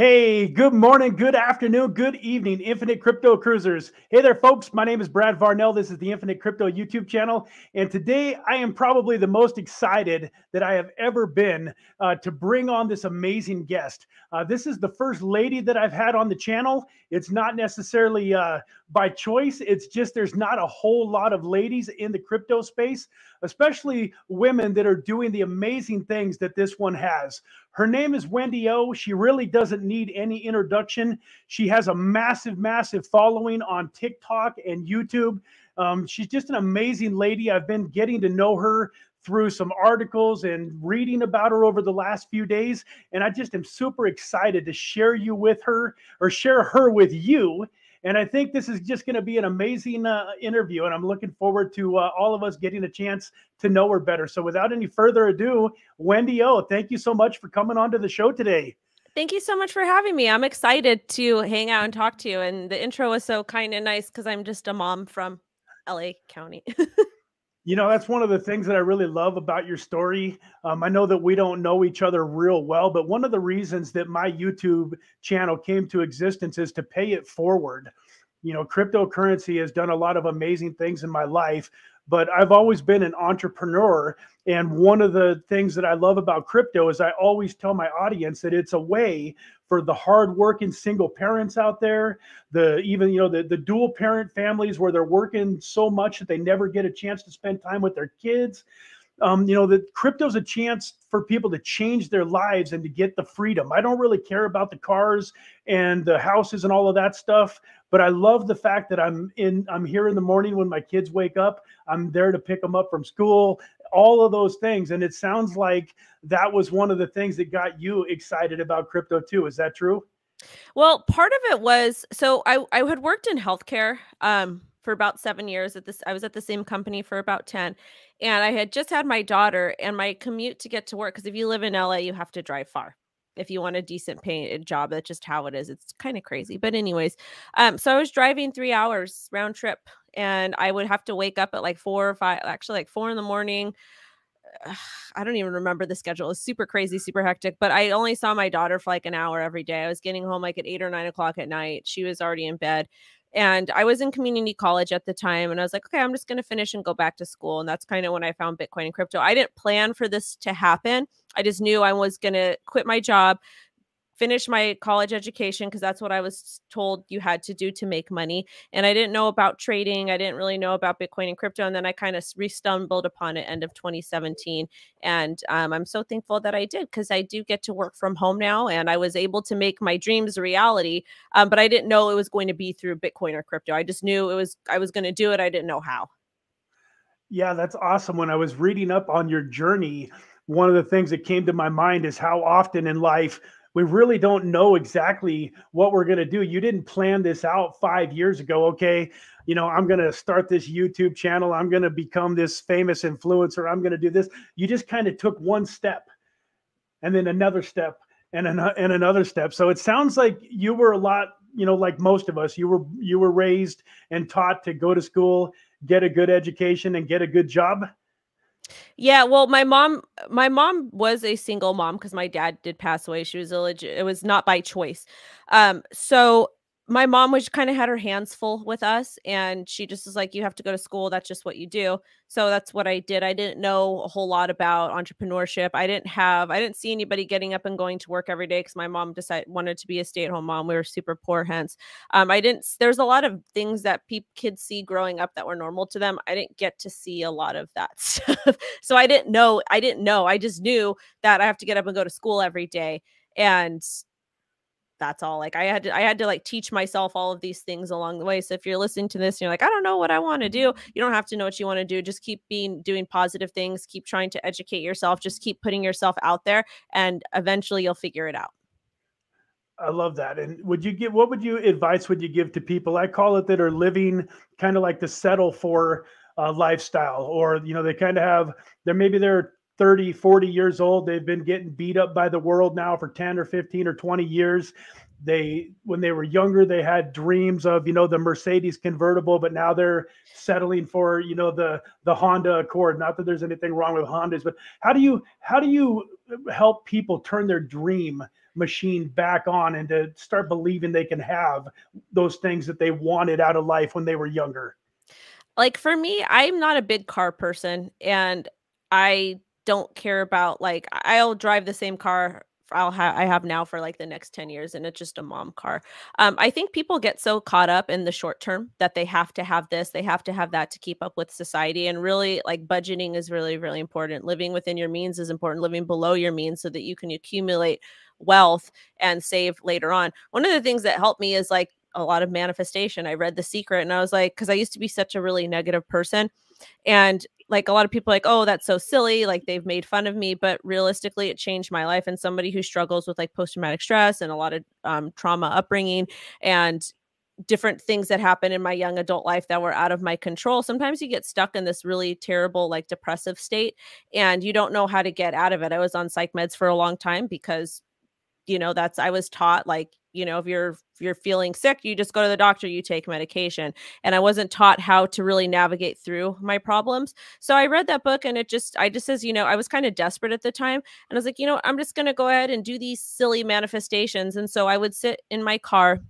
Hey, good morning, good afternoon, good evening, Infinite Crypto Cruisers. Hey there, folks. My name is Brad Varnell. This is the Infinite Crypto YouTube channel. And today I am probably the most excited that I have ever been uh, to bring on this amazing guest. Uh, this is the first lady that I've had on the channel. It's not necessarily uh, by choice, it's just there's not a whole lot of ladies in the crypto space, especially women that are doing the amazing things that this one has. Her name is Wendy O. She really doesn't need any introduction. She has a massive, massive following on TikTok and YouTube. Um, she's just an amazing lady. I've been getting to know her through some articles and reading about her over the last few days. And I just am super excited to share you with her or share her with you and I think this is just going to be an amazing uh, interview. And I'm looking forward to uh, all of us getting a chance to know her better. So without any further ado, Wendy O, thank you so much for coming on to the show today. Thank you so much for having me. I'm excited to hang out and talk to you. And the intro was so kind and nice because I'm just a mom from LA County. You know, that's one of the things that I really love about your story. Um, I know that we don't know each other real well, but one of the reasons that my YouTube channel came to existence is to pay it forward. You know, cryptocurrency has done a lot of amazing things in my life, but I've always been an entrepreneur. And one of the things that I love about crypto is I always tell my audience that it's a way for the hardworking single parents out there, the even you know the, the dual parent families where they're working so much that they never get a chance to spend time with their kids. Um, you know, that crypto's a chance for people to change their lives and to get the freedom. I don't really care about the cars and the houses and all of that stuff, but I love the fact that I'm in I'm here in the morning when my kids wake up. I'm there to pick them up from school all of those things. And it sounds like that was one of the things that got you excited about crypto too. Is that true? Well, part of it was so I, I had worked in healthcare um, for about seven years at this. I was at the same company for about 10. And I had just had my daughter and my commute to get to work. Because if you live in LA, you have to drive far if you want a decent paid job. That's just how it is. It's kind of crazy. But anyways, um, so I was driving three hours round trip and I would have to wake up at like four or five, actually like four in the morning. I don't even remember the schedule. It was super crazy, super hectic. But I only saw my daughter for like an hour every day. I was getting home like at eight or nine o'clock at night. She was already in bed. And I was in community college at the time. And I was like, okay, I'm just going to finish and go back to school. And that's kind of when I found Bitcoin and crypto. I didn't plan for this to happen. I just knew I was going to quit my job, finish my college education because that's what I was told you had to do to make money. And I didn't know about trading. I didn't really know about Bitcoin and crypto. And then I kind of re-stumbled upon it end of 2017. And um, I'm so thankful that I did because I do get to work from home now and I was able to make my dreams a reality. Um, but I didn't know it was going to be through Bitcoin or crypto. I just knew it was I was going to do it. I didn't know how. Yeah, that's awesome. When I was reading up on your journey, one of the things that came to my mind is how often in life we really don't know exactly what we're going to do. You didn't plan this out five years ago. Okay. You know, I'm going to start this YouTube channel. I'm going to become this famous influencer. I'm going to do this. You just kind of took one step and then another step and, an, and another step. So it sounds like you were a lot, you know, like most of us, you were, you were raised and taught to go to school, get a good education and get a good job. Yeah, well, my mom, my mom was a single mom because my dad did pass away. She was illegit. It was not by choice. Um, so my mom was kind of had her hands full with us and she just was like you have to go to school that's just what you do. So that's what i did i didn't know a whole lot about entrepreneurship i didn't have i didn't see anybody getting up and going to work every day because my mom decided wanted to be a stay-at-home mom we were super poor hence um, i didn't there's a lot of things that pe- kids see growing up that were normal to them i didn't get to see a lot of that stuff. So i didn't know i didn't know i just knew that i have to get up and go to school every day and that's all like i had to i had to like teach myself all of these things along the way so if you're listening to this and you're like i don't know what i want to do you don't have to know what you want to do just keep being doing positive things keep trying to educate yourself just keep putting yourself out there and eventually you'll figure it out I love that. And would you give what would you advice would you give to people? I call it that are living kind of like the settle for uh, lifestyle, or you know, they kind of have they're maybe they're 30, 40 years old. They've been getting beat up by the world now for 10 or 15 or 20 years. They, when they were younger, they had dreams of, you know, the Mercedes convertible, but now they're settling for, you know, the, the Honda Accord. Not that there's anything wrong with Hondas, but how do you, how do you help people turn their dream machine back on and to start believing they can have those things that they wanted out of life when they were younger? Like for me, I'm not a big car person and I don't care about like I'll drive the same car I'll have I have now for like the next 10 years and it's just a mom car. Um, I think people get so caught up in the short term that they have to have this, they have to have that to keep up with society. And really like budgeting is really, really important. Living within your means is important, living below your means so that you can accumulate wealth and save later on. One of the things that helped me is like a lot of manifestation. I read The Secret and I was like, because I used to be such a really negative person. And like a lot of people like oh that's so silly like they've made fun of me but realistically it changed my life and somebody who struggles with like post traumatic stress and a lot of um, trauma upbringing and different things that happen in my young adult life that were out of my control sometimes you get stuck in this really terrible like depressive state and you don't know how to get out of it. I was on psych meds for a long time because you know that's i was taught like you know if you're if you're feeling sick you just go to the doctor you take medication. And i wasn't taught how to really navigate through my problems. So i read that book and it just i just says you know i was kind of desperate at the time. And i was like you know i'm just going to go ahead and do these silly manifestations. And so i would sit in my car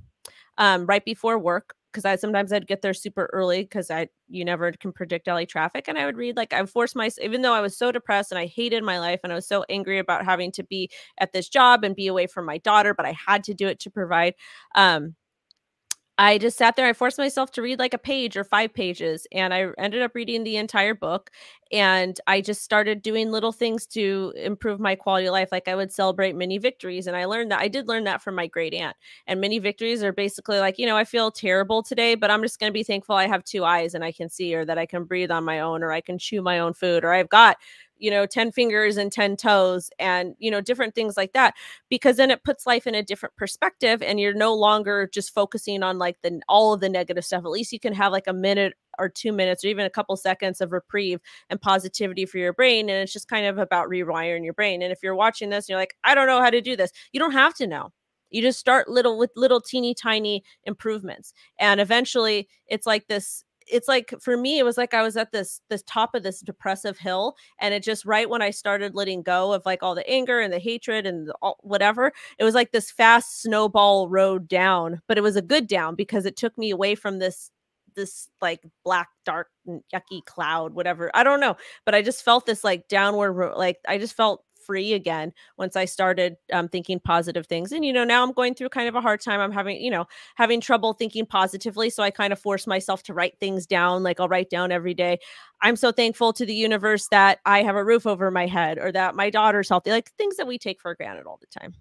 um, right before work because I sometimes I'd get there super early because I you never can predict LA traffic, and I would read like I forced myself, even though I was so depressed and I hated my life and I was so angry about having to be at this job and be away from my daughter, but I had to do it to provide. Um, I just sat there. I forced myself to read like a page or five pages, and I ended up reading the entire book. And I just started doing little things to improve my quality of life. Like I would celebrate mini victories, and I learned that I did learn that from my great aunt. And mini victories are basically like, you know, I feel terrible today, but I'm just going to be thankful I have two eyes and I can see, or that I can breathe on my own, or I can chew my own food, or I've got you know 10 fingers and 10 toes and you know different things like that because then it puts life in a different perspective and you're no longer just focusing on like the all of the negative stuff. At least you can have like a minute or 2 minutes or even a couple seconds of reprieve and positivity for your brain and it's just kind of about rewiring your brain. And if you're watching this you're like I don't know how to do this. You don't have to know. You just start little with little teeny tiny improvements. And eventually it's like this it's like for me it was like i was at this this top of this depressive hill and it just right when i started letting go of like all the anger and the hatred and the, all, whatever it was like this fast snowball road down but it was a good down because it took me away from this this like black dark yucky cloud whatever i don't know but i just felt this like downward like i just felt free again once I started um, thinking positive things. And, you know, now I'm going through kind of a hard time. I'm having, you know, having trouble thinking positively. So I kind of force myself to write things down. Like I'll write down every day. I'm so thankful to the universe that I have a roof over my head or that my daughter's healthy, like things that we take for granted all the time.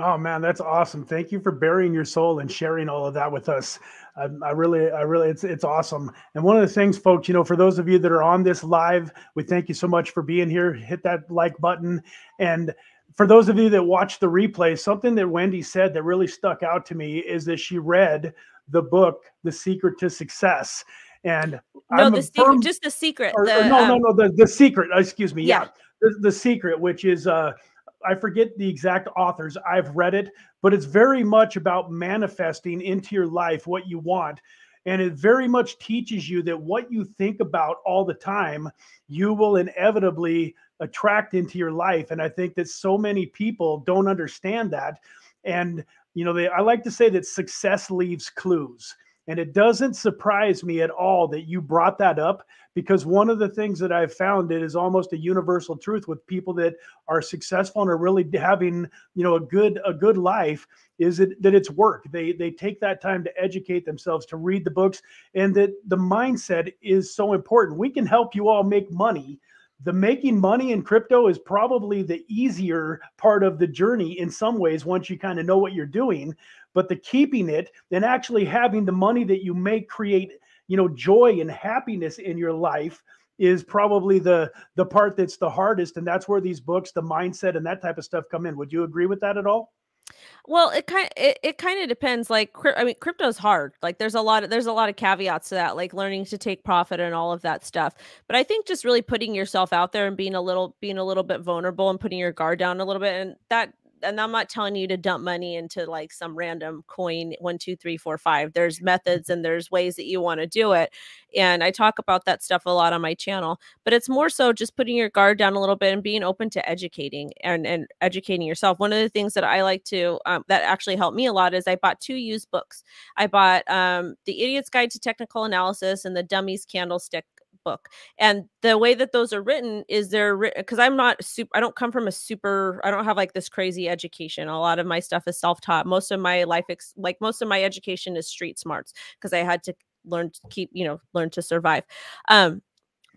Oh man, that's awesome! Thank you for burying your soul and sharing all of that with us. I, I, really, I really, it's it's awesome. And one of the things, folks, you know, for those of you that are on this live, we thank you so much for being here. Hit that like button, and for those of you that watch the replay, something that Wendy said that really stuck out to me is that she read the book, The Secret to Success. And no, I'm the secret, firm, just the secret. Or, the, or no, um, no, no, the, the secret. Excuse me. Yeah, yeah the, the secret, which is uh I forget the exact authors. I've read it, but it's very much about manifesting into your life what you want. And it very much teaches you that what you think about all the time, you will inevitably attract into your life. And I think that so many people don't understand that. And, you know, they, I like to say that success leaves clues. And it doesn't surprise me at all that you brought that up because one of the things that I've found it is almost a universal truth with people that are successful and are really having, you know, a good a good life is it that it's work. They they take that time to educate themselves, to read the books, and that the mindset is so important. We can help you all make money the making money in crypto is probably the easier part of the journey in some ways once you kind of know what you're doing but the keeping it and actually having the money that you make create you know joy and happiness in your life is probably the the part that's the hardest and that's where these books the mindset and that type of stuff come in would you agree with that at all well, it kind it, it kind of depends. Like, I mean, crypto's hard. Like, there's a lot of there's a lot of caveats to that, like learning to take profit and all of that stuff. But I think just really putting yourself out there and being a little being a little bit vulnerable and putting your guard down a little bit, and that and I'm not telling you to dump money into like some random coin one, two, three, four, five. There's methods and there's ways that you want to do it. And I talk about that stuff a lot on my channel, but it's more so just putting your guard down a little bit and being open to educating and, and educating yourself. One of the things that I like to, um, that actually helped me a lot is I bought two used books. I bought um, The Idiot's Guide to Technical Analysis and The Dummy's Candlestick book and the way that those are written is they're because i'm not super i don't come from a super i don't have like this crazy education. A lot of my stuff is self-taught. Most of my life ex- like most of my education is street smarts because i had to learn to keep you know learn to survive. Um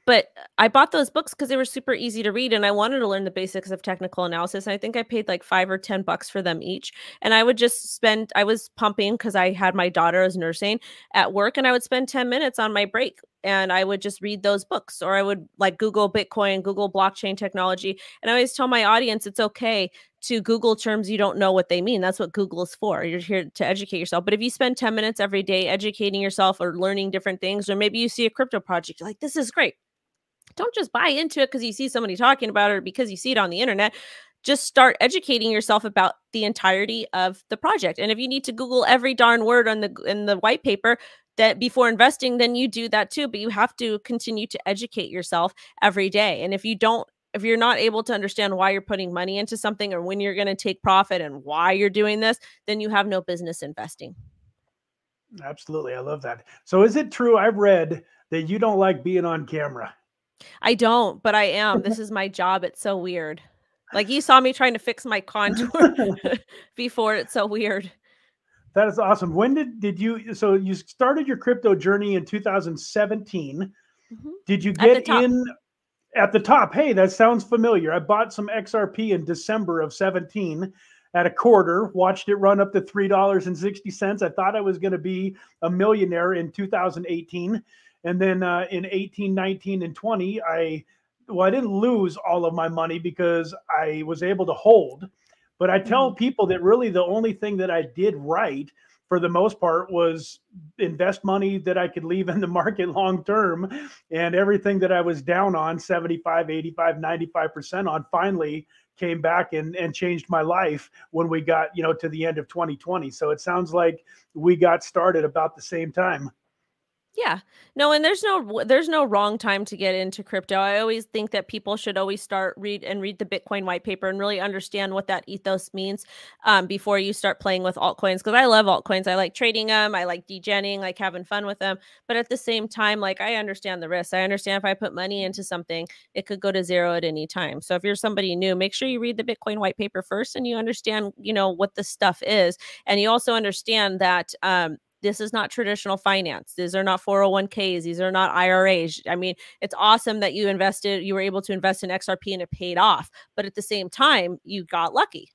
but uh, I bought those books because they were super easy to read and I wanted to learn the basics of technical analysis. And I think I paid like five or 10 bucks for them each. And I would just spend, I was pumping because I had my daughter as nursing at work and I would spend 10 minutes on my break and I would just read those books or I would like Google Bitcoin, Google blockchain technology. And I always tell my audience it's okay to Google terms you don't know what they mean. That's what Google is for. You're here to educate yourself. But if you spend 10 minutes every day educating yourself or learning different things, or maybe you see a crypto project, you're like, this is great don't just buy into it because you see somebody talking about it or because you see it on the internet. Just start educating yourself about the entirety of the project and if you need to google every darn word on the in the white paper that before investing then you do that too but you have to continue to educate yourself every day and if you don't if you're not able to understand why you're putting money into something or when you're going to take profit and why you're doing this then you have no business investing. Absolutely i love that. So is it true i've read that you don't like being on camera I don't, but I am. This is my job. It's so weird. Like you saw me trying to fix my contour before. It's so weird. That is awesome. When did did you so you started your crypto journey in 2017? Mm-hmm. Did you get at in at the top? Hey, that sounds familiar. I bought some XRP in December of 17 at a quarter, watched it run up to $3.60. I thought I was going to be a millionaire in 2018 and then uh, in 18, 19, and 20, I well, I didn't lose all of my money because I was able to hold. But I tell mm-hmm. people that really the only thing that I did right for the most part was invest money that I could leave in the market long term and everything that I was down on 75, 85, 95% on finally came back and, and changed my life when we got, you know, to the end of 2020. So it sounds like we got started about the same time. Yeah. No, and there's no there's no wrong time to get into crypto. I always think that people should always start read and read the Bitcoin white paper and really understand what that ethos means um, before you start playing with altcoins. Because I love altcoins. I like trading them. I like degenning, like having fun with them. But at the same time, like I understand the risks. I understand if I put money into something, it could go to zero at any time. So if you're somebody new, make sure you read the Bitcoin white paper first and you understand, you know, what the stuff is, and you also understand that um, this is not traditional finance. These are not 401ks. These are not IRAs. I mean, it's awesome that you invested, you were able to invest in XRP and it paid off. But at the same time, you got lucky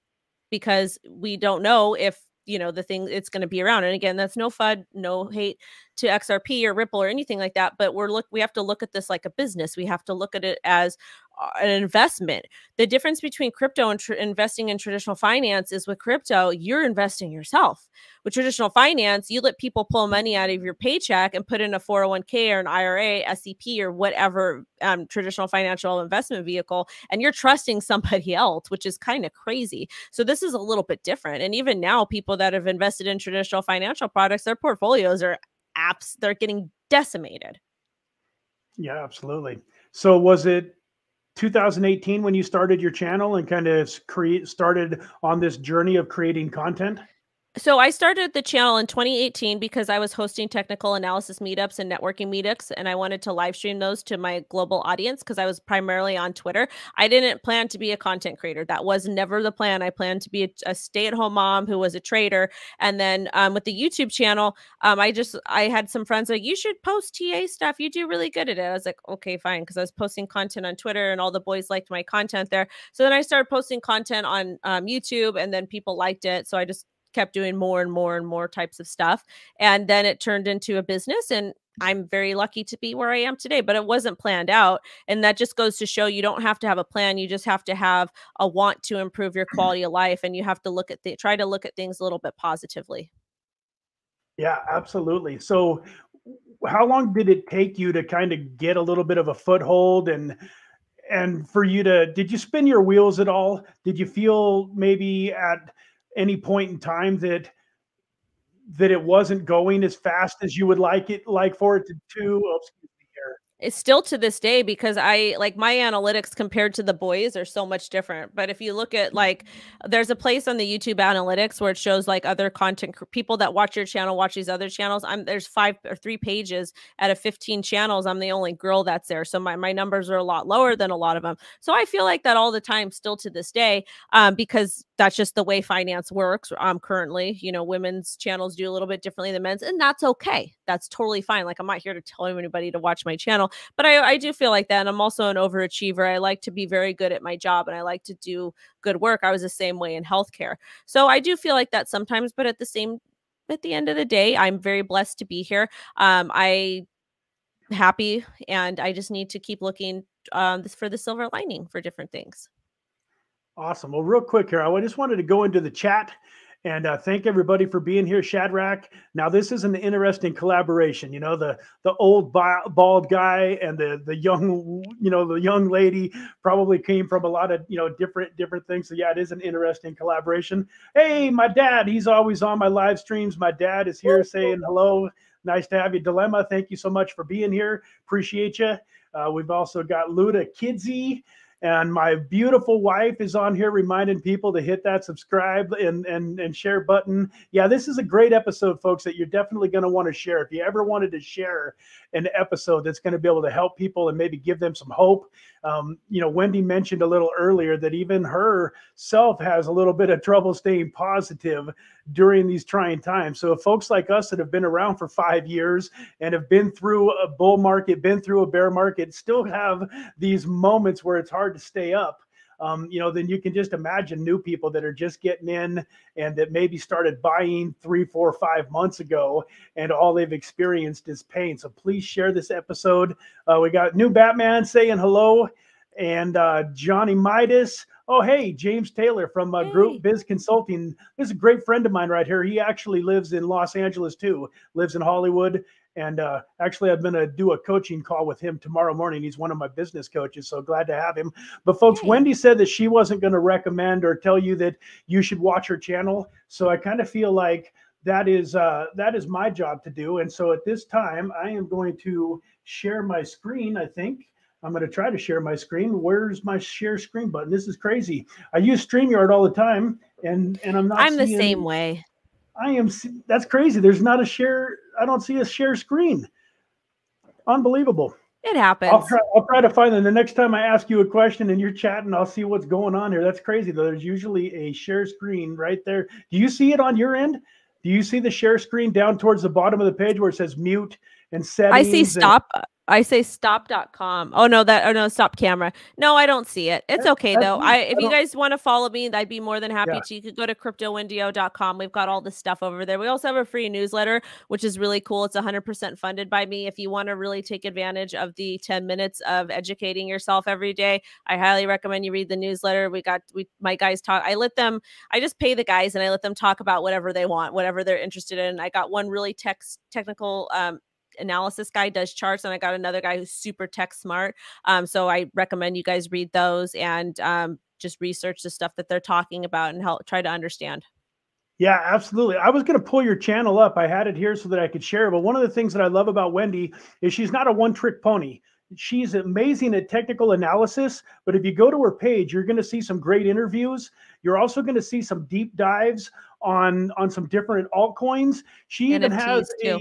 because we don't know if you know the thing it's going to be around and again that's no fud no hate to xrp or ripple or anything like that but we're look we have to look at this like a business we have to look at it as an investment. The difference between crypto and tr- investing in traditional finance is with crypto, you're investing yourself. With traditional finance, you let people pull money out of your paycheck and put in a 401k or an IRA, SEP, or whatever um, traditional financial investment vehicle, and you're trusting somebody else, which is kind of crazy. So, this is a little bit different. And even now, people that have invested in traditional financial products, their portfolios are apps, they're getting decimated. Yeah, absolutely. So, was it 2018 when you started your channel and kind of create started on this journey of creating content? So I started the channel in 2018 because I was hosting technical analysis meetups and networking meetups and I wanted to live stream those to my global audience because I was primarily on Twitter. I didn't plan to be a content creator. That was never the plan. I planned to be a, a stay-at-home mom who was a trader. And then um, with the YouTube channel, um, I just I had some friends like you should post TA stuff. You do really good at it. I was like, okay, fine, because I was posting content on Twitter and all the boys liked my content there. So then I started posting content on um, YouTube and then people liked it. So I just kept doing more and more and more types of stuff. And then it turned into a business. And I'm very lucky to be where I am today, but it wasn't planned out. And that just goes to show you don't have to have a plan. You just have to have a want to improve your mm-hmm. quality of life. And you have to look at the try to look at things a little bit positively. Yeah, absolutely. So, how long did it take you to kind of get a little bit of a foothold and and for you to did you spin your wheels at all? Did you feel maybe at any point in time that that it wasn't going as fast as you would like it like for it to, to oh, it's still to this day because I like my analytics compared to the boys are so much different. But if you look at like, there's a place on the YouTube analytics where it shows like other content people that watch your channel watch these other channels. I'm there's five or three pages out of 15 channels. I'm the only girl that's there, so my my numbers are a lot lower than a lot of them. So I feel like that all the time, still to this day, um, because that's just the way finance works. Um, currently, you know, women's channels do a little bit differently than men's, and that's okay. That's totally fine. Like I'm not here to tell anybody to watch my channel. But I, I do feel like that. And I'm also an overachiever. I like to be very good at my job and I like to do good work. I was the same way in healthcare. So I do feel like that sometimes, but at the same at the end of the day, I'm very blessed to be here. Um, I happy and I just need to keep looking um, for the silver lining for different things. Awesome. Well, real quick here, I just wanted to go into the chat and uh, thank everybody for being here, Shadrach. Now, this is an interesting collaboration. You know, the the old bald guy and the the young, you know, the young lady probably came from a lot of you know different different things. So yeah, it is an interesting collaboration. Hey, my dad, he's always on my live streams. My dad is here saying hello. Nice to have you, Dilemma. Thank you so much for being here. Appreciate you. Uh, we've also got Luda Kidsy. And my beautiful wife is on here reminding people to hit that subscribe and, and, and share button. Yeah, this is a great episode, folks, that you're definitely going to want to share. If you ever wanted to share an episode that's going to be able to help people and maybe give them some hope, um, you know, Wendy mentioned a little earlier that even herself has a little bit of trouble staying positive during these trying times. So, folks like us that have been around for five years and have been through a bull market, been through a bear market, still have these moments where it's hard to stay up, um, you know, then you can just imagine new people that are just getting in and that maybe started buying three, four, five months ago, and all they've experienced is pain. So please share this episode. Uh, we got new Batman saying hello, and uh, Johnny Midas. Oh, hey, James Taylor from uh, Group Biz Consulting. This is a great friend of mine right here. He actually lives in Los Angeles too, lives in Hollywood. And uh, actually, I'm going to do a coaching call with him tomorrow morning. He's one of my business coaches, so glad to have him. But folks, hey. Wendy said that she wasn't going to recommend or tell you that you should watch her channel. So I kind of feel like that is uh, that is my job to do. And so at this time, I am going to share my screen. I think I'm going to try to share my screen. Where's my share screen button? This is crazy. I use StreamYard all the time, and and I'm not. I'm the same way. I am. That's crazy. There's not a share. I don't see a share screen. Unbelievable. It happens. I'll try, I'll try to find them. The next time I ask you a question and you're chatting, I'll see what's going on here. That's crazy. Though. There's usually a share screen right there. Do you see it on your end? Do you see the share screen down towards the bottom of the page where it says mute and settings? I see stop. And- I say stop.com. Oh no, that oh no, stop camera. No, I don't see it. It's okay though. I if you guys want to follow me, I'd be more than happy yeah. to. You could go to cryptowendyo.com. We've got all the stuff over there. We also have a free newsletter, which is really cool. It's 100% funded by me. If you want to really take advantage of the 10 minutes of educating yourself every day, I highly recommend you read the newsletter. We got we my guys talk. I let them I just pay the guys and I let them talk about whatever they want, whatever they're interested in. I got one really text technical um analysis guy does charts, and I got another guy who's super tech smart. Um, so I recommend you guys read those and um, just research the stuff that they're talking about and help try to understand. Yeah, absolutely. I was going to pull your channel up. I had it here so that I could share. But one of the things that I love about Wendy is she's not a one trick pony. She's amazing at technical analysis. But if you go to her page, you're going to see some great interviews. You're also going to see some deep dives on on some different altcoins. She even has too.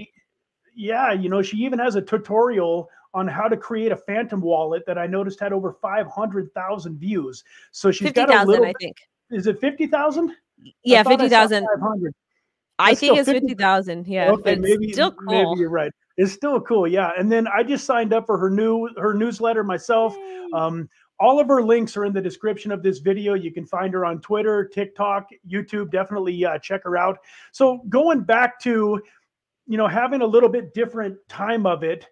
Yeah, you know, she even has a tutorial on how to create a phantom wallet that I noticed had over 500,000 views. So she's 50, got a little, I think. Is it 50,000? Yeah, 50,000. I think it's 50,000. Yeah. Okay, maybe, still cool. maybe you're right. It's still cool. Yeah. And then I just signed up for her new, her newsletter myself. Um, all of her links are in the description of this video. You can find her on Twitter, TikTok, YouTube. Definitely uh, check her out. So going back to you know, having a little bit different time of it,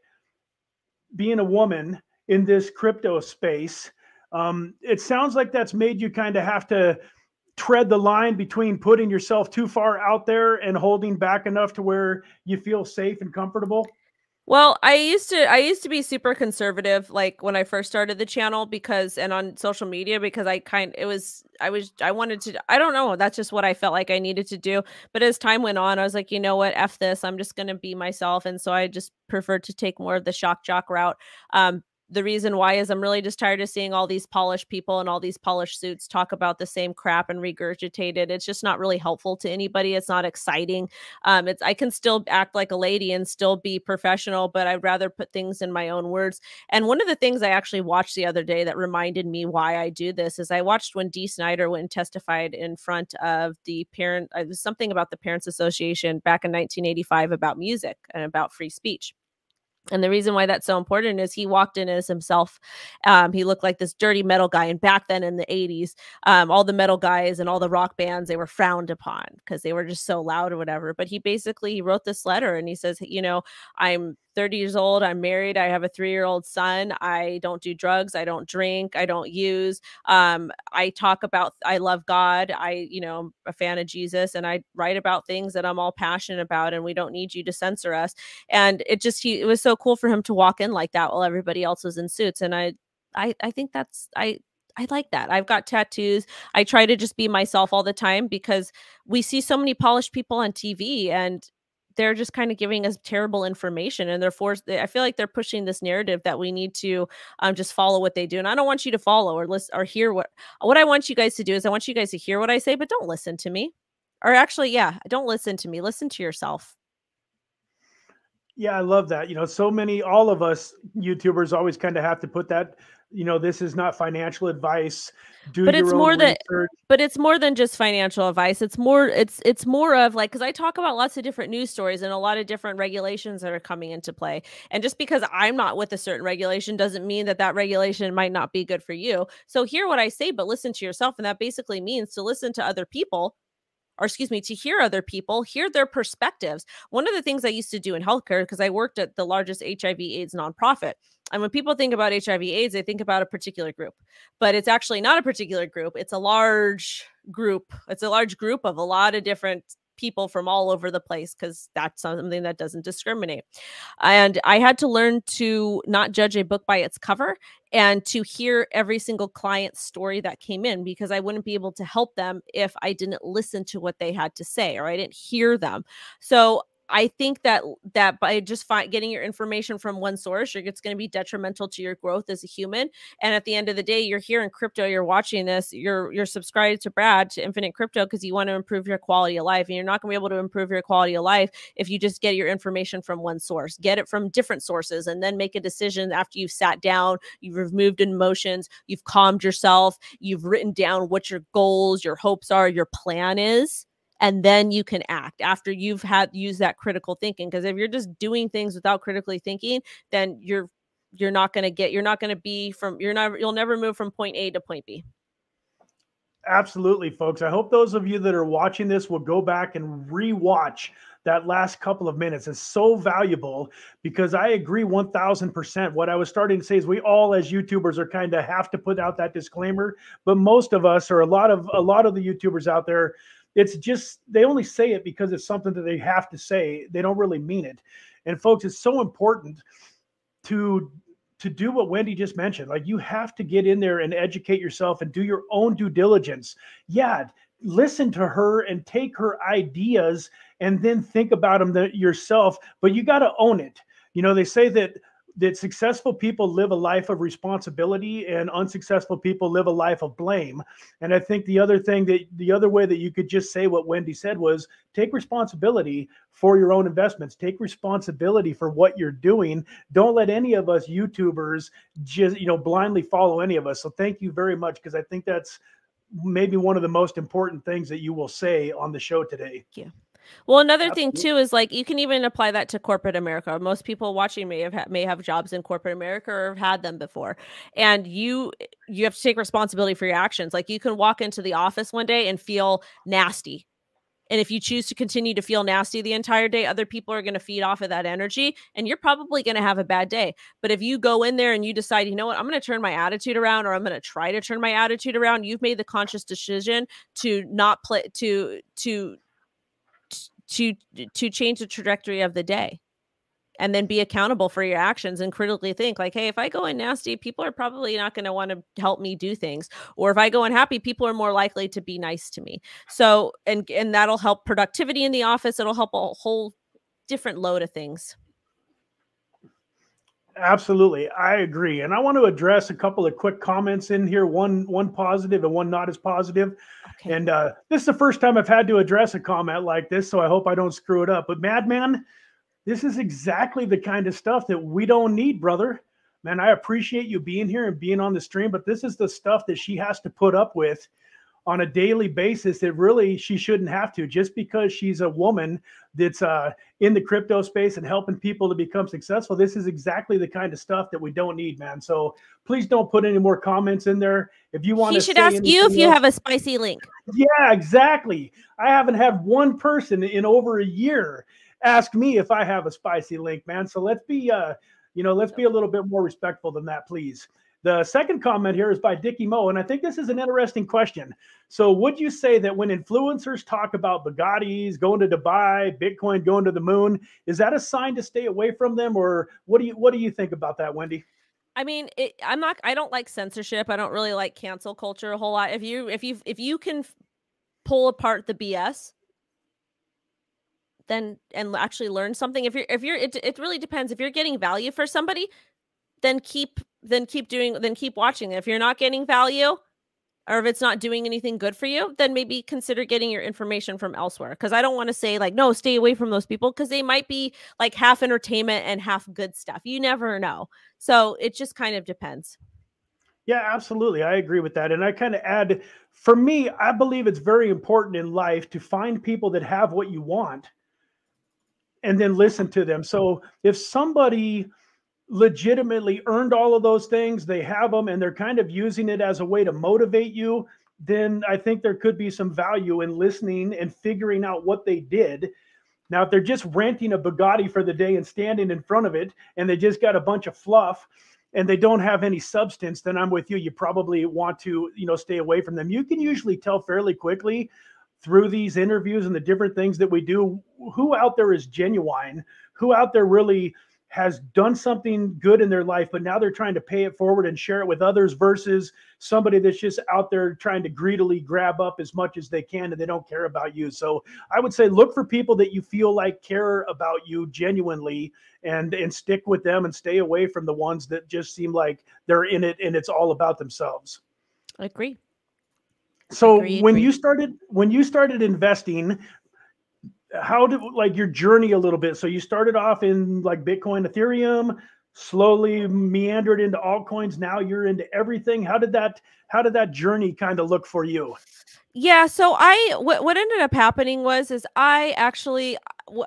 being a woman in this crypto space, um, it sounds like that's made you kind of have to tread the line between putting yourself too far out there and holding back enough to where you feel safe and comfortable. Well, I used to I used to be super conservative like when I first started the channel because and on social media because I kind it was I was I wanted to I don't know, that's just what I felt like I needed to do. But as time went on, I was like, you know what, F this. I'm just gonna be myself. And so I just preferred to take more of the shock jock route. Um, the reason why is I'm really just tired of seeing all these polished people and all these polished suits talk about the same crap and regurgitate it. It's just not really helpful to anybody. It's not exciting. Um, it's I can still act like a lady and still be professional, but I'd rather put things in my own words. And one of the things I actually watched the other day that reminded me why I do this is I watched when Dee Snider went and testified in front of the parent. It was something about the Parents Association back in 1985 about music and about free speech. And the reason why that's so important is he walked in as himself. Um, he looked like this dirty metal guy. And back then in the 80s, um, all the metal guys and all the rock bands, they were frowned upon because they were just so loud or whatever. But he basically he wrote this letter and he says, you know, I'm 30 years old. I'm married. I have a three year old son. I don't do drugs. I don't drink. I don't use. Um, I talk about, I love God. I, you know, I'm a fan of Jesus and I write about things that I'm all passionate about and we don't need you to censor us. And it just, he, it was so cool for him to walk in like that while everybody else was in suits. And I, I, I think that's, I, I like that. I've got tattoos. I try to just be myself all the time because we see so many polished people on TV and they're just kind of giving us terrible information and they're forced i feel like they're pushing this narrative that we need to um, just follow what they do and i don't want you to follow or listen or hear what what i want you guys to do is i want you guys to hear what i say but don't listen to me or actually yeah don't listen to me listen to yourself yeah i love that you know so many all of us youtubers always kind of have to put that you know this is not financial advice do but it's more than but it's more than just financial advice it's more it's it's more of like because i talk about lots of different news stories and a lot of different regulations that are coming into play and just because i'm not with a certain regulation doesn't mean that that regulation might not be good for you. So hear what i say but listen to yourself and that basically means to listen to other people or excuse me, to hear other people, hear their perspectives. One of the things I used to do in healthcare, because I worked at the largest HIV AIDS nonprofit. And when people think about HIV AIDS, they think about a particular group, but it's actually not a particular group. It's a large group. It's a large group of a lot of different people from all over the place because that's something that doesn't discriminate. And I had to learn to not judge a book by its cover and to hear every single client's story that came in because I wouldn't be able to help them if I didn't listen to what they had to say or I didn't hear them. So I think that that by just fi- getting your information from one source, it's going to be detrimental to your growth as a human. And at the end of the day, you're here in crypto, you're watching this, you're you're subscribed to Brad to Infinite Crypto because you want to improve your quality of life, and you're not going to be able to improve your quality of life if you just get your information from one source. Get it from different sources, and then make a decision after you've sat down, you've removed emotions, you've calmed yourself, you've written down what your goals, your hopes are, your plan is and then you can act after you've had used that critical thinking because if you're just doing things without critically thinking then you're you're not going to get you're not going to be from you're not you'll never move from point A to point B Absolutely, folks. I hope those of you that are watching this will go back and rewatch that last couple of minutes. It's so valuable because I agree 1000%. What I was starting to say is we all as YouTubers are kind of have to put out that disclaimer, but most of us or a lot of a lot of the YouTubers out there it's just they only say it because it's something that they have to say. They don't really mean it. And folks, it's so important to to do what Wendy just mentioned. Like you have to get in there and educate yourself and do your own due diligence. Yeah, listen to her and take her ideas and then think about them yourself, but you got to own it. You know, they say that that successful people live a life of responsibility and unsuccessful people live a life of blame. And i think the other thing that the other way that you could just say what wendy said was take responsibility for your own investments. Take responsibility for what you're doing. Don't let any of us youtubers just you know blindly follow any of us. So thank you very much because i think that's maybe one of the most important things that you will say on the show today. Thank you well, another Absolutely. thing too is like you can even apply that to corporate America. Most people watching may have may have jobs in corporate America or have had them before, and you you have to take responsibility for your actions. Like you can walk into the office one day and feel nasty, and if you choose to continue to feel nasty the entire day, other people are going to feed off of that energy and you're probably going to have a bad day. But if you go in there and you decide, you know what, I'm going to turn my attitude around or I'm going to try to turn my attitude around, you've made the conscious decision to not play to to to to change the trajectory of the day and then be accountable for your actions and critically think like hey if i go in nasty people are probably not going to want to help me do things. Or if i go in happy people are more likely to be nice to me. So and and that'll help productivity in the office. It'll help a whole different load of things Absolutely, I agree, and I want to address a couple of quick comments in here. One, one positive and one not as positive. Okay. And uh, this is the first time I've had to address a comment like this, so I hope I don't screw it up. But Madman, this is exactly the kind of stuff that we don't need, brother. Man, I appreciate you being here and being on the stream, but this is the stuff that she has to put up with on a daily basis that really she shouldn't have to. Just because she's a woman that's uh, in the crypto space and helping people to become successful this is exactly the kind of stuff that we don't need man. So please don't put any more comments in there. If you want she should ask you if you else, have a spicy link. Yeah exactly. I haven't had one person in over a year ask me if i have a spicy link man. So let's be uh you know let's be a little bit more respectful than that please the second comment here is by Dickie Mo, and I think this is an interesting question. So, would you say that when influencers talk about Bugattis, going to Dubai, Bitcoin going to the moon, is that a sign to stay away from them, or what do you what do you think about that, Wendy? I mean, it, I'm not. I don't like censorship. I don't really like cancel culture a whole lot. If you if you if you can pull apart the BS, then and actually learn something. If you're if you're it, it really depends. If you're getting value for somebody, then keep then keep doing then keep watching. If you're not getting value or if it's not doing anything good for you then maybe consider getting your information from elsewhere. Because i don't want to say like no stay away from those people because they might be like half entertainment and half good stuff. You never know. So it just kind of depends. Yeah absolutely. I agree with that and i kind of add for me i believe it's very important in life to find people that have what you want and then listen to them. So if somebody legitimately earned all of those things, they have them, and they're kind of using it as a way to motivate you, then I think there could be some value in listening and figuring out what they did. Now, if they're just renting a Bugatti for the day and standing in front of it, and they just got a bunch of fluff, and they don't have any substance, then I'm with you. You probably want to, you know, stay away from them. You can usually tell fairly quickly through these interviews and the different things that we do who out there is genuine, who out there really has done something good in their life, but now they're trying to pay it forward and share it with others versus somebody that's just out there trying to greedily grab up as much as they can and they don't care about you. So I would say look for people that you feel like care about you genuinely and and stick with them and stay away from the ones that just seem like they're in it and it's all about themselves. I agree. So agree, when agree. you started when you started investing, how did like your journey a little bit? So you started off in like Bitcoin, Ethereum, slowly meandered into altcoins. Now you're into everything. How did that how did that journey kind of look for you? Yeah, so I what what ended up happening was is I actually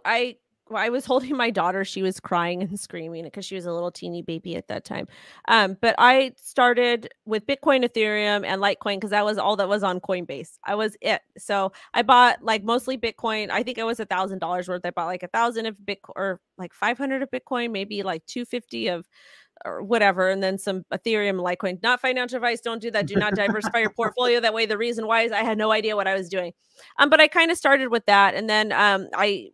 I I was holding my daughter. She was crying and screaming because she was a little teeny baby at that time. Um, but I started with Bitcoin, Ethereum, and Litecoin because that was all that was on Coinbase. I was it. So I bought like mostly Bitcoin. I think it was a thousand dollars worth. I bought like a thousand of Bitcoin or like five hundred of Bitcoin, maybe like two fifty of or whatever, and then some Ethereum, Litecoin. Not financial advice. Don't do that. Do not diversify your portfolio that way. The reason why is I had no idea what I was doing. Um, but I kind of started with that, and then um, I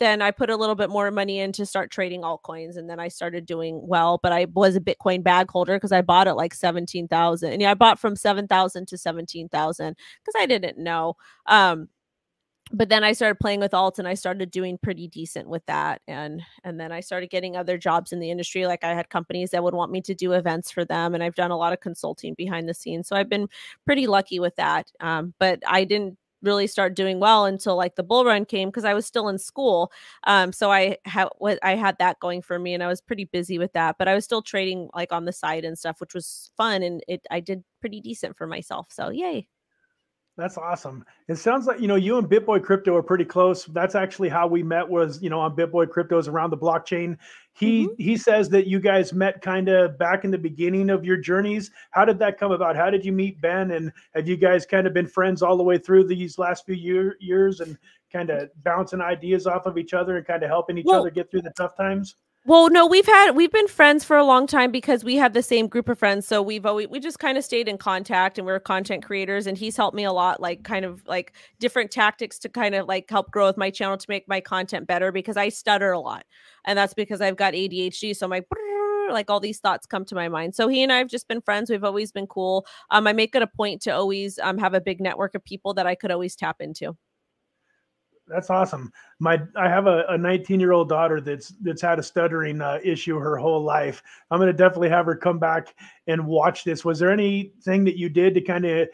then I put a little bit more money in to start trading altcoins. And then I started doing well, but I was a Bitcoin bag holder because I bought it like 17,000. And yeah, I bought from 7,000 to 17,000 because I didn't know. Um, but then I started playing with alts and I started doing pretty decent with that. And and then I started getting other jobs in the industry. Like I had companies that would want me to do events for them. And I've done a lot of consulting behind the scenes. So I've been pretty lucky with that. Um, but I didn't really start doing well until like the bull run came because I was still in school. Um, so I had I had that going for me, and I was pretty busy with that. But I was still trading like on the side and stuff, which was fun, and it I did pretty decent for myself. So yay! That's awesome. It sounds like you know you and BitBoy Crypto are pretty close. That's actually how we met. Was you know on BitBoy Crypto's around the blockchain. He mm-hmm. he says that you guys met kind of back in the beginning of your journeys. How did that come about? How did you meet Ben? And have you guys kind of been friends all the way through these last few year, years and kind of bouncing ideas off of each other and kind of helping each well, other get through the tough times? Well, no, we've had we've been friends for a long time because we have the same group of friends. So we've always we just kind of stayed in contact and we're content creators and he's helped me a lot like kind of like different tactics to kind of like help grow with my channel to make my content better because I stutter a lot. And that's because I've got ADHD so my like all these thoughts come to my mind. So he and I have just been friends. We've always been cool. Um I make it a point to always um have a big network of people that I could always tap into that's awesome. My I have a, a 19 year old daughter that's that's had a stuttering uh, issue her whole life. I'm to definitely have her come back and watch this. Was there anything that you did to kind of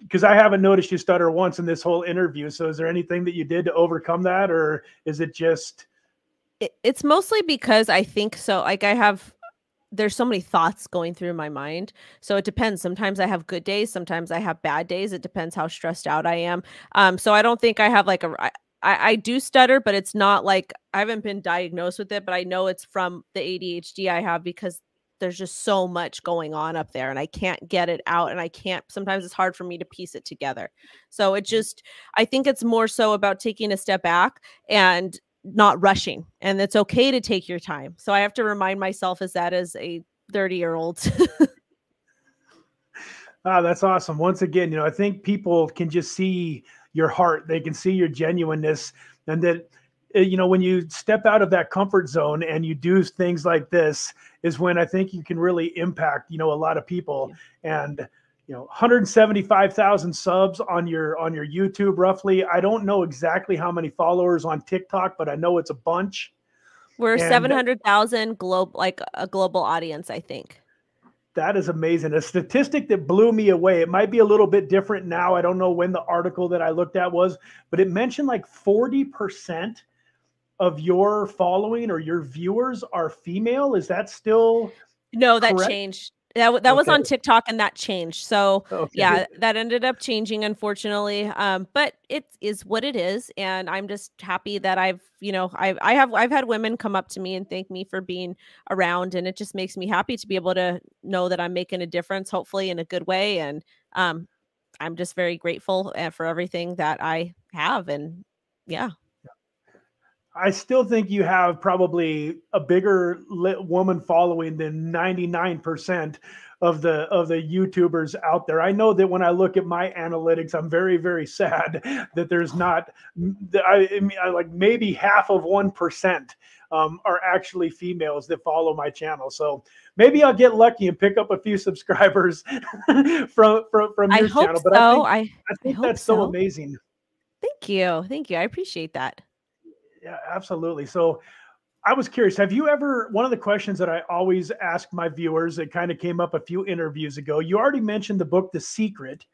because I haven't noticed you stutter once in this whole interview. So is there anything that you did to overcome that, or is it just? It, it's mostly because I think so. Like I have there's so many thoughts going through my mind. So it depends. Sometimes I have good days, sometimes I have bad days. It depends how stressed out I am. Um, so I don't think I have like a I, I do stutter, but it's not like I haven't been diagnosed with it, but I know it's from the ADHD I have because there's just so much going on up there and I can't get it out and I can't sometimes it's hard for me to piece it together. So it mm-hmm. just I think it's more so about taking a step back and not rushing and it's okay to take your time. So I have to remind myself as that as a 30 year old. ah, that's awesome. Once again, you know, I think people can just see your heart. They can see your genuineness, and that eh, you know when you step out of that comfort zone and you do things like this is when I think you can really impact you know a lot of people and you know 175,000 subs on your on your YouTube roughly. I don't know exactly how many followers on TikTok, but I know it's a bunch. We're 700,000 global like a global audience, I think. That is amazing. A statistic that blew me away. It might be a little bit different now. I don't know when the article that I looked at was, but it mentioned like 40% of your following or your viewers are female. Is that still No, that correct? changed. That that okay. was on TikTok and that changed. So okay. yeah, that ended up changing unfortunately. Um, but it is what it is, and I'm just happy that I've you know I I have I've had women come up to me and thank me for being around, and it just makes me happy to be able to know that I'm making a difference, hopefully in a good way, and um, I'm just very grateful eh, for everything that I have, and yeah. I still think you have probably a bigger woman following than 99% of the of the YouTubers out there. I know that when I look at my analytics, I'm very very sad that there's not. I, I mean, I like maybe half of one percent um, are actually females that follow my channel. So maybe I'll get lucky and pick up a few subscribers from from from your I hope channel. But so. I think, I, I think that's so. so amazing. Thank you, thank you. I appreciate that. Yeah, absolutely. So I was curious, have you ever one of the questions that I always ask my viewers that kind of came up a few interviews ago. You already mentioned the book The Secret.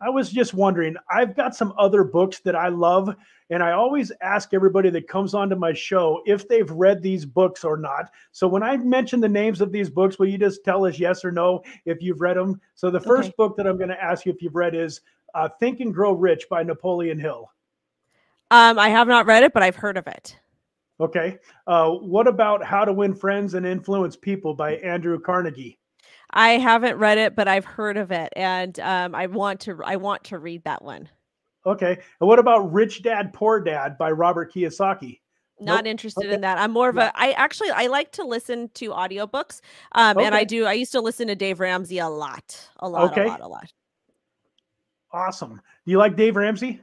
I was just wondering, I've got some other books that I love, and I always ask everybody that comes onto my show if they've read these books or not. So when I mention the names of these books, will you just tell us yes or no if you've read them? So the first okay. book that I'm going to ask you if you've read is uh, Think and Grow Rich by Napoleon Hill. Um, I have not read it, but I've heard of it. Okay. Uh, what about How to Win Friends and Influence People by Andrew Carnegie? I haven't read it, but I've heard of it, and um, I want to. I want to read that one. Okay. And what about Rich Dad Poor Dad by Robert Kiyosaki? Not nope. interested okay. in that. I'm more of a. I actually I like to listen to audiobooks. Um, okay. and I do. I used to listen to Dave Ramsey a lot, a lot, okay. a lot, a lot. Awesome. Do you like Dave Ramsey?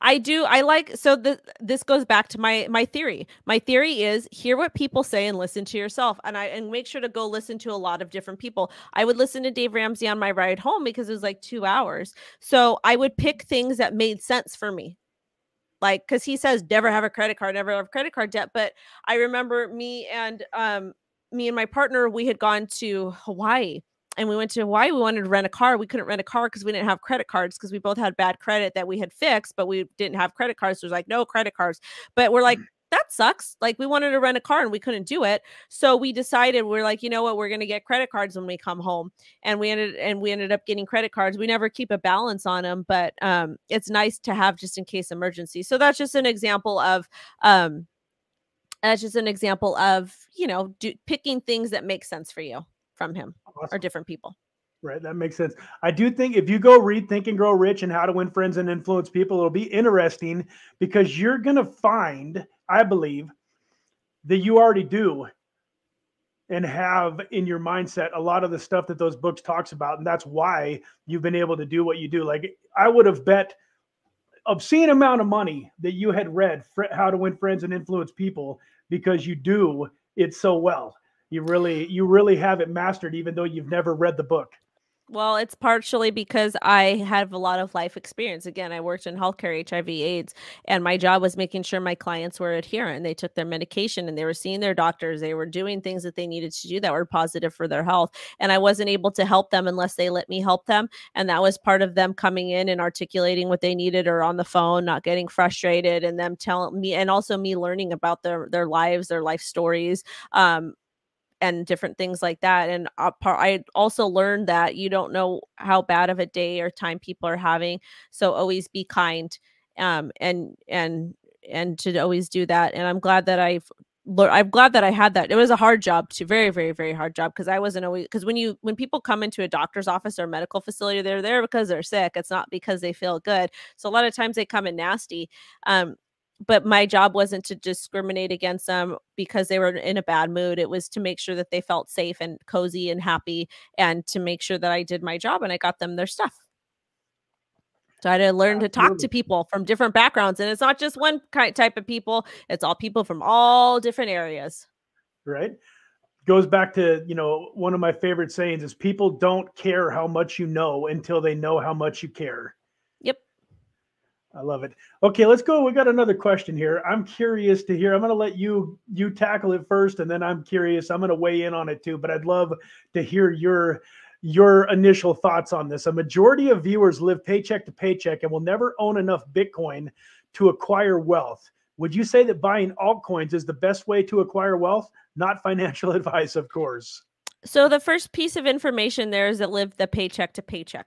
I do. I like so the this goes back to my my theory. My theory is hear what people say and listen to yourself. And I and make sure to go listen to a lot of different people. I would listen to Dave Ramsey on my ride home because it was like 2 hours. So I would pick things that made sense for me. Like cuz he says never have a credit card, never have credit card debt, but I remember me and um me and my partner we had gone to Hawaii and we went to Hawaii. We wanted to rent a car. We couldn't rent a car because we didn't have credit cards because we both had bad credit that we had fixed, but we didn't have credit cards. So it was like, no credit cards. But we're like, mm. that sucks. Like we wanted to rent a car and we couldn't do it. So we decided we're like, you know what, we're gonna get credit cards when we come home. And we ended and we ended up getting credit cards. We never keep a balance on them, but um it's nice to have just in case emergency. So that's just an example of um that's just an example of you know do, picking things that make sense for you from him awesome. or different people. Right. That makes sense. I do think if you go read Think and Grow Rich and How to Win Friends and Influence People, it'll be interesting because you're going to find, I believe, that you already do and have in your mindset a lot of the stuff that those books talks about and that's why you've been able to do what you do like i would have bet obscene amount of money that you had read how to win friends and influence people because you do it so well you really you really have it mastered even though you've never read the book well, it's partially because I have a lot of life experience. Again, I worked in healthcare, HIV, AIDS, and my job was making sure my clients were adherent. They took their medication and they were seeing their doctors. They were doing things that they needed to do that were positive for their health. And I wasn't able to help them unless they let me help them. And that was part of them coming in and articulating what they needed or on the phone, not getting frustrated, and them telling me, and also me learning about their their lives, their life stories. Um, and different things like that. And I also learned that you don't know how bad of a day or time people are having, so always be kind. Um, and and and to always do that. And I'm glad that I've I'm glad that I had that. It was a hard job too, very, very, very hard job because I wasn't always because when you when people come into a doctor's office or medical facility, they're there because they're sick. It's not because they feel good. So a lot of times they come in nasty. Um, but my job wasn't to discriminate against them because they were in a bad mood. It was to make sure that they felt safe and cozy and happy and to make sure that I did my job and I got them their stuff. So I had to learn to talk to people from different backgrounds. And it's not just one type of people, it's all people from all different areas. Right. Goes back to, you know, one of my favorite sayings is people don't care how much you know until they know how much you care. I love it. Okay, let's go. We got another question here. I'm curious to hear. I'm going to let you you tackle it first, and then I'm curious. I'm going to weigh in on it too. But I'd love to hear your your initial thoughts on this. A majority of viewers live paycheck to paycheck and will never own enough Bitcoin to acquire wealth. Would you say that buying altcoins is the best way to acquire wealth? Not financial advice, of course. So the first piece of information there is that live the paycheck to paycheck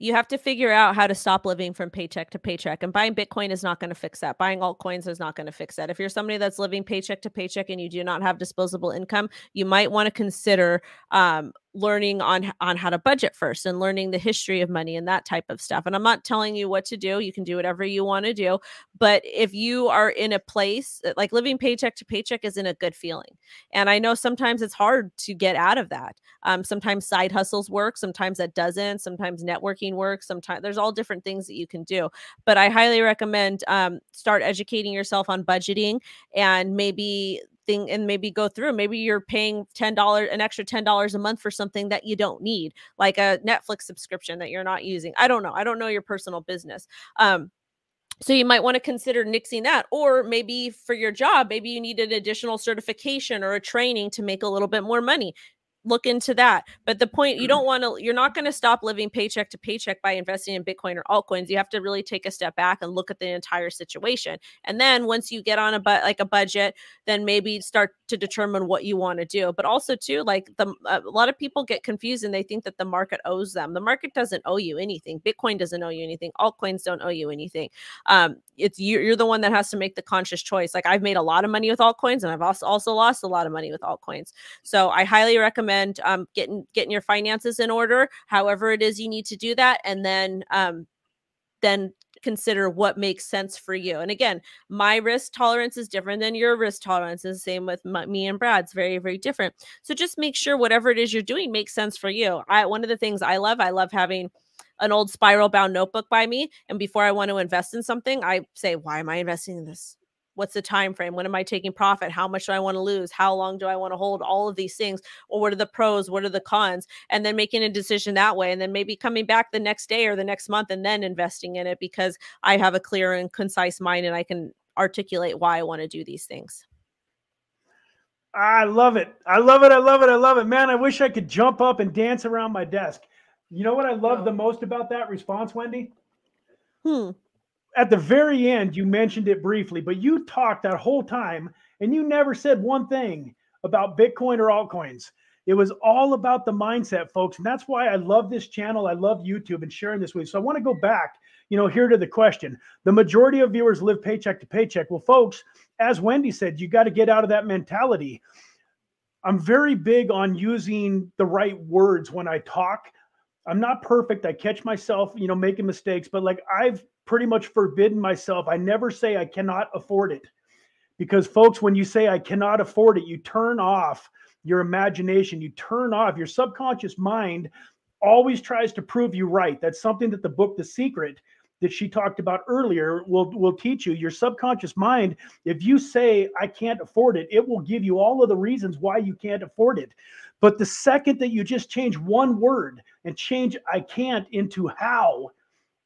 you have to figure out how to stop living from paycheck to paycheck. And buying Bitcoin is not going to fix that. Buying altcoins is not going to fix that. If you're somebody that's living paycheck to paycheck and you do not have disposable income, you might want to consider um, learning on on how to budget first and learning the history of money and that type of stuff and i'm not telling you what to do you can do whatever you want to do but if you are in a place uh, like living paycheck to paycheck isn't a good feeling and i know sometimes it's hard to get out of that um, sometimes side hustles work sometimes that doesn't sometimes networking works sometimes there's all different things that you can do but i highly recommend um, start educating yourself on budgeting and maybe thing and maybe go through. Maybe you're paying $10, an extra $10 a month for something that you don't need, like a Netflix subscription that you're not using. I don't know. I don't know your personal business. Um, so you might want to consider nixing that. Or maybe for your job, maybe you need an additional certification or a training to make a little bit more money look into that. But the point you don't want to, you're not going to stop living paycheck to paycheck by investing in Bitcoin or altcoins. You have to really take a step back and look at the entire situation. And then once you get on a but like a budget, then maybe start to determine what you want to do. But also too, like the a lot of people get confused and they think that the market owes them. The market doesn't owe you anything. Bitcoin doesn't owe you anything. Altcoins don't owe you anything. Um, it's you, you're the one that has to make the conscious choice. Like I've made a lot of money with altcoins, and I've also also lost a lot of money with altcoins. So I highly recommend recommend um, getting getting your finances in order, however it is you need to do that, and then um, then consider what makes sense for you. And again, my risk tolerance is different than your risk tolerance. Is the same with my, me and Brad's, very very different. So just make sure whatever it is you're doing makes sense for you. I one of the things I love, I love having an old spiral bound notebook by me and before i want to invest in something i say why am i investing in this what's the time frame when am i taking profit how much do i want to lose how long do i want to hold all of these things or what are the pros what are the cons and then making a decision that way and then maybe coming back the next day or the next month and then investing in it because i have a clear and concise mind and i can articulate why i want to do these things I love it. I love it. I love it. I love it. Man, I wish I could jump up and dance around my desk. You know what I love the most about that response, Wendy? Hmm at the very end, you mentioned it briefly, but you talked that whole time and you never said one thing about Bitcoin or altcoins. It was all about the mindset, folks. And that's why I love this channel. I love YouTube and sharing this with you. So I want to go back, you know, here to the question. The majority of viewers live paycheck to paycheck. Well, folks, as Wendy said, you got to get out of that mentality. I'm very big on using the right words when I talk. I'm not perfect. I catch myself, you know, making mistakes, but like I've pretty much forbidden myself. I never say I cannot afford it. Because, folks, when you say I cannot afford it, you turn off your imagination. You turn off your subconscious mind always tries to prove you right. That's something that the book The Secret that she talked about earlier will will teach you your subconscious mind if you say i can't afford it it will give you all of the reasons why you can't afford it. But the second that you just change one word and change i can't into how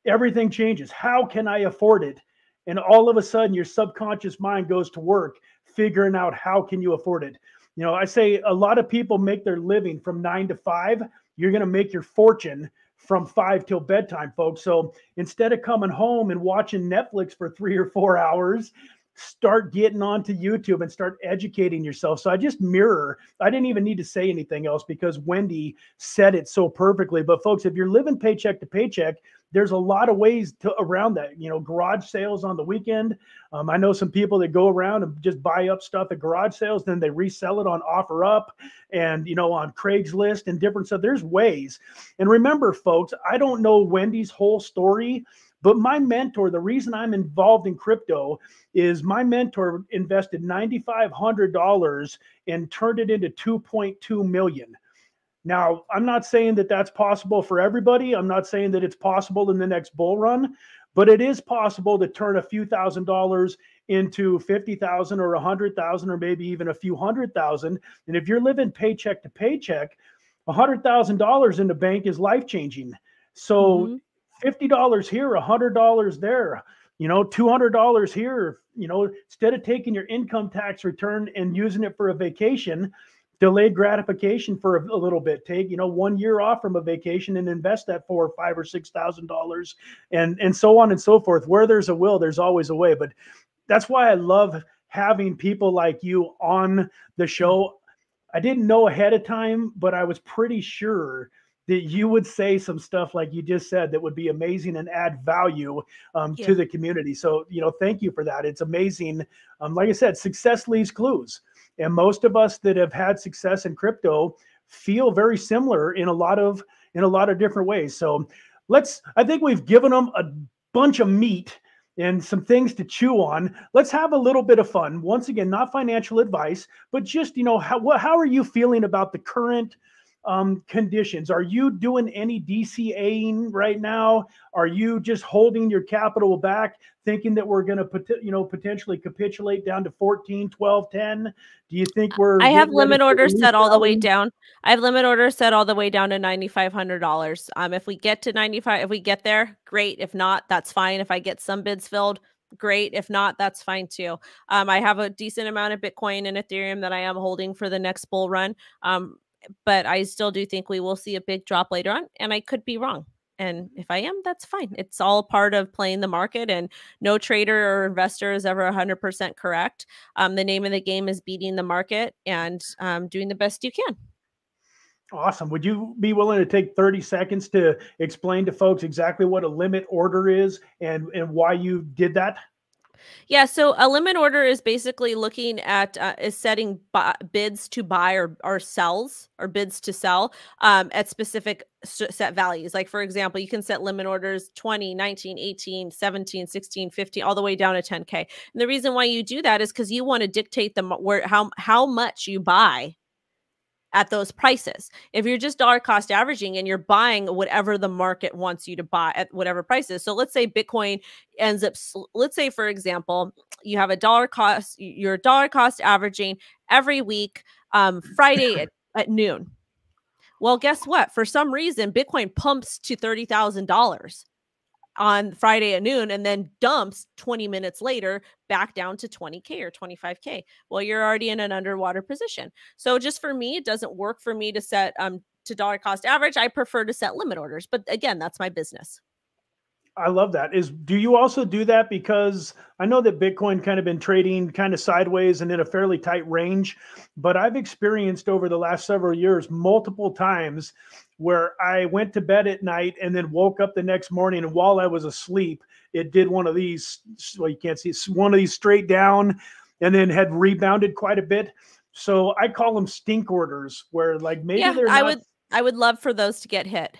everything changes. How can i afford it? And all of a sudden your subconscious mind goes to work figuring out how can you afford it. You know i say a lot of people make their living from 9 to 5 you're going to make your fortune from five till bedtime, folks. So instead of coming home and watching Netflix for three or four hours, start getting onto YouTube and start educating yourself. So I just mirror. I didn't even need to say anything else because Wendy said it so perfectly. But folks, if you're living paycheck to paycheck, there's a lot of ways to around that. You know, garage sales on the weekend. Um, I know some people that go around and just buy up stuff at garage sales, then they resell it on OfferUp and you know on Craigslist and different stuff. There's ways. And remember, folks, I don't know Wendy's whole story. But my mentor, the reason I'm involved in crypto is my mentor invested $9,500 and turned it into 2.2 million. Now, I'm not saying that that's possible for everybody. I'm not saying that it's possible in the next bull run, but it is possible to turn a few thousand dollars into 50,000 or 100,000 or maybe even a few hundred thousand. And if you're living paycheck to paycheck, $100,000 in the bank is life changing. So mm-hmm. $50 here, $100 there, you know, $200 here, you know, instead of taking your income tax return and using it for a vacation, delayed gratification for a, a, little bit take you know one year off from a vacation and invest that for five or six thousand dollars and and so on and so forth where there's a will there's always a way but that's why i love having people like you on the show i didn't know ahead of time but i was pretty sure that you would say some stuff like you just said that would be amazing and add value um, yeah. to the community. So, you know, thank you for that. It's amazing. Um, like I said, success leaves clues. And most of us that have had success in crypto feel very similar in a lot of in a lot of different ways. So let's I think we've given them a bunch of meat and some things to chew on. Let's have a little bit of fun. Once again, not financial advice, but just, you know, how how are you feeling about the current um, conditions. Are you doing any DCAing right now? Are you just holding your capital back, thinking that we're going to, you know, potentially capitulate down to 14, 12, 10? Do you think we're? I have limit orders set all the way down. I have limit orders set all the way down to $9,500. Um, if we get to 95, if we get there, great. If not, that's fine. If I get some bids filled, great. If not, that's fine too. Um, I have a decent amount of Bitcoin and Ethereum that I am holding for the next bull run. Um, but I still do think we will see a big drop later on, and I could be wrong. And if I am, that's fine. It's all part of playing the market, and no trader or investor is ever 100% correct. Um, the name of the game is beating the market and um, doing the best you can. Awesome. Would you be willing to take 30 seconds to explain to folks exactly what a limit order is and, and why you did that? Yeah, so a limit order is basically looking at uh, is setting bids to buy or or sells or bids to sell um, at specific set values. Like for example, you can set limit orders 20, 19, 18, 17, 16, 15 all the way down to 10k. And the reason why you do that is cuz you want to dictate the where how how much you buy at those prices. If you're just dollar cost averaging and you're buying whatever the market wants you to buy at whatever prices. So let's say Bitcoin ends up, let's say, for example, you have a dollar cost, you're dollar cost averaging every week, um, Friday at, at noon. Well, guess what? For some reason, Bitcoin pumps to $30,000 on Friday at noon and then dumps 20 minutes later back down to 20K or 25K. Well, you're already in an underwater position. So just for me, it doesn't work for me to set um to dollar cost average. I prefer to set limit orders. But again, that's my business. I love that. Is do you also do that because I know that Bitcoin kind of been trading kind of sideways and in a fairly tight range, but I've experienced over the last several years multiple times where I went to bed at night and then woke up the next morning and while I was asleep, it did one of these well you can't see one of these straight down and then had rebounded quite a bit. So I call them stink orders where like maybe yeah, they're Not- I would I would love for those to get hit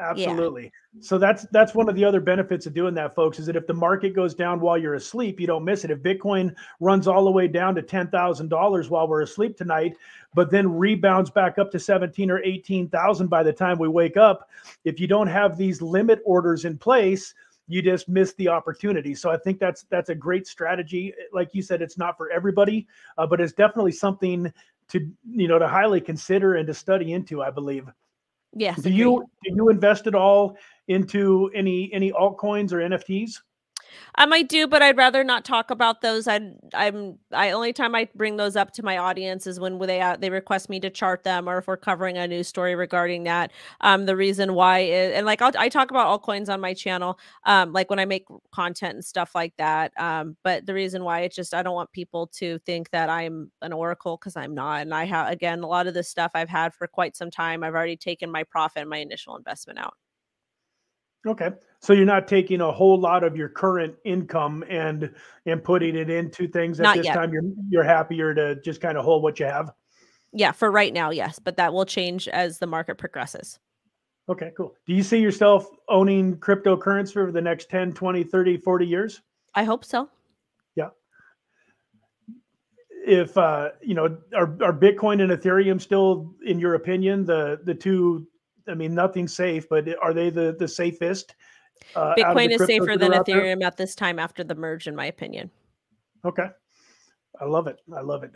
Absolutely. Yeah. So that's that's one of the other benefits of doing that, folks, is that if the market goes down while you're asleep, you don't miss it. If Bitcoin runs all the way down to ten thousand dollars while we're asleep tonight, but then rebounds back up to seventeen or eighteen thousand by the time we wake up, if you don't have these limit orders in place, you just miss the opportunity. So I think that's that's a great strategy. Like you said, it's not for everybody, uh, but it's definitely something to you know to highly consider and to study into. I believe. Yes. Do you do you invest at all into any any altcoins or NFTs? Um, I do, but I'd rather not talk about those. I I'm I only time I bring those up to my audience is when they uh, they request me to chart them or if we're covering a news story regarding that. Um, the reason why is, and like I'll, I talk about altcoins on my channel, um, like when I make content and stuff like that. Um, but the reason why it's just I don't want people to think that I'm an oracle because I'm not. And I have again a lot of this stuff I've had for quite some time. I've already taken my profit, and my initial investment out. Okay. So you're not taking a whole lot of your current income and and putting it into things at not this yet. time. You're you're happier to just kind of hold what you have. Yeah, for right now, yes, but that will change as the market progresses. Okay, cool. Do you see yourself owning cryptocurrency for the next 10, 20, 30, 40 years? I hope so. Yeah. If uh, you know, are are Bitcoin and Ethereum still in your opinion the the two I mean, nothing's safe, but are they the the safest? Uh, Bitcoin is safer than Ethereum at this time after the merge, in my opinion. Okay, I love it. I love it.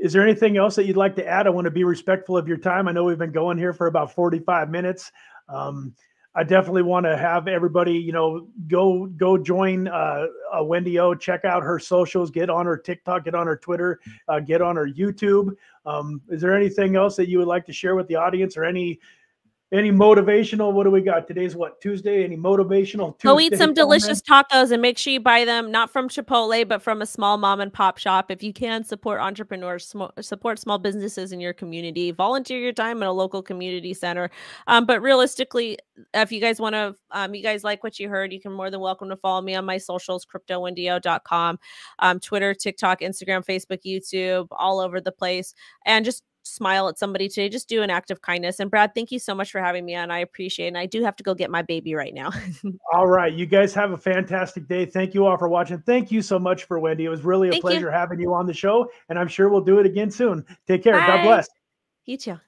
Is there anything else that you'd like to add? I want to be respectful of your time. I know we've been going here for about 45 minutes. Um, I definitely want to have everybody, you know, go go join uh, uh, Wendy O. Check out her socials. Get on her TikTok. Get on her Twitter. Uh, get on her YouTube. Um, is there anything else that you would like to share with the audience, or any any motivational what do we got? Today's what tuesday? Any motivational tuesday go eat some delicious tacos and make sure you buy them not from chipotle but from a small mom and pop shop. If you can support entrepreneurs sm- support small businesses in your community. Volunteer your time at a local community center. Um, but realistically if you guys want to um, you guys like what you heard you can more than welcome to follow me on my socials cryptowendyo.com um, twitter tiktok instagram facebook youtube all over the place. And just smile at somebody today, just do an act of kindness. And Brad, thank you so much for having me on. I appreciate it. And I do have to go get my baby right now. all right. You guys have a fantastic day. Thank you all for watching. Thank you so much for Wendy. It was really a thank pleasure you. having you on the show. And I'm sure we'll do it again soon. Take care. Bye. God bless. You too.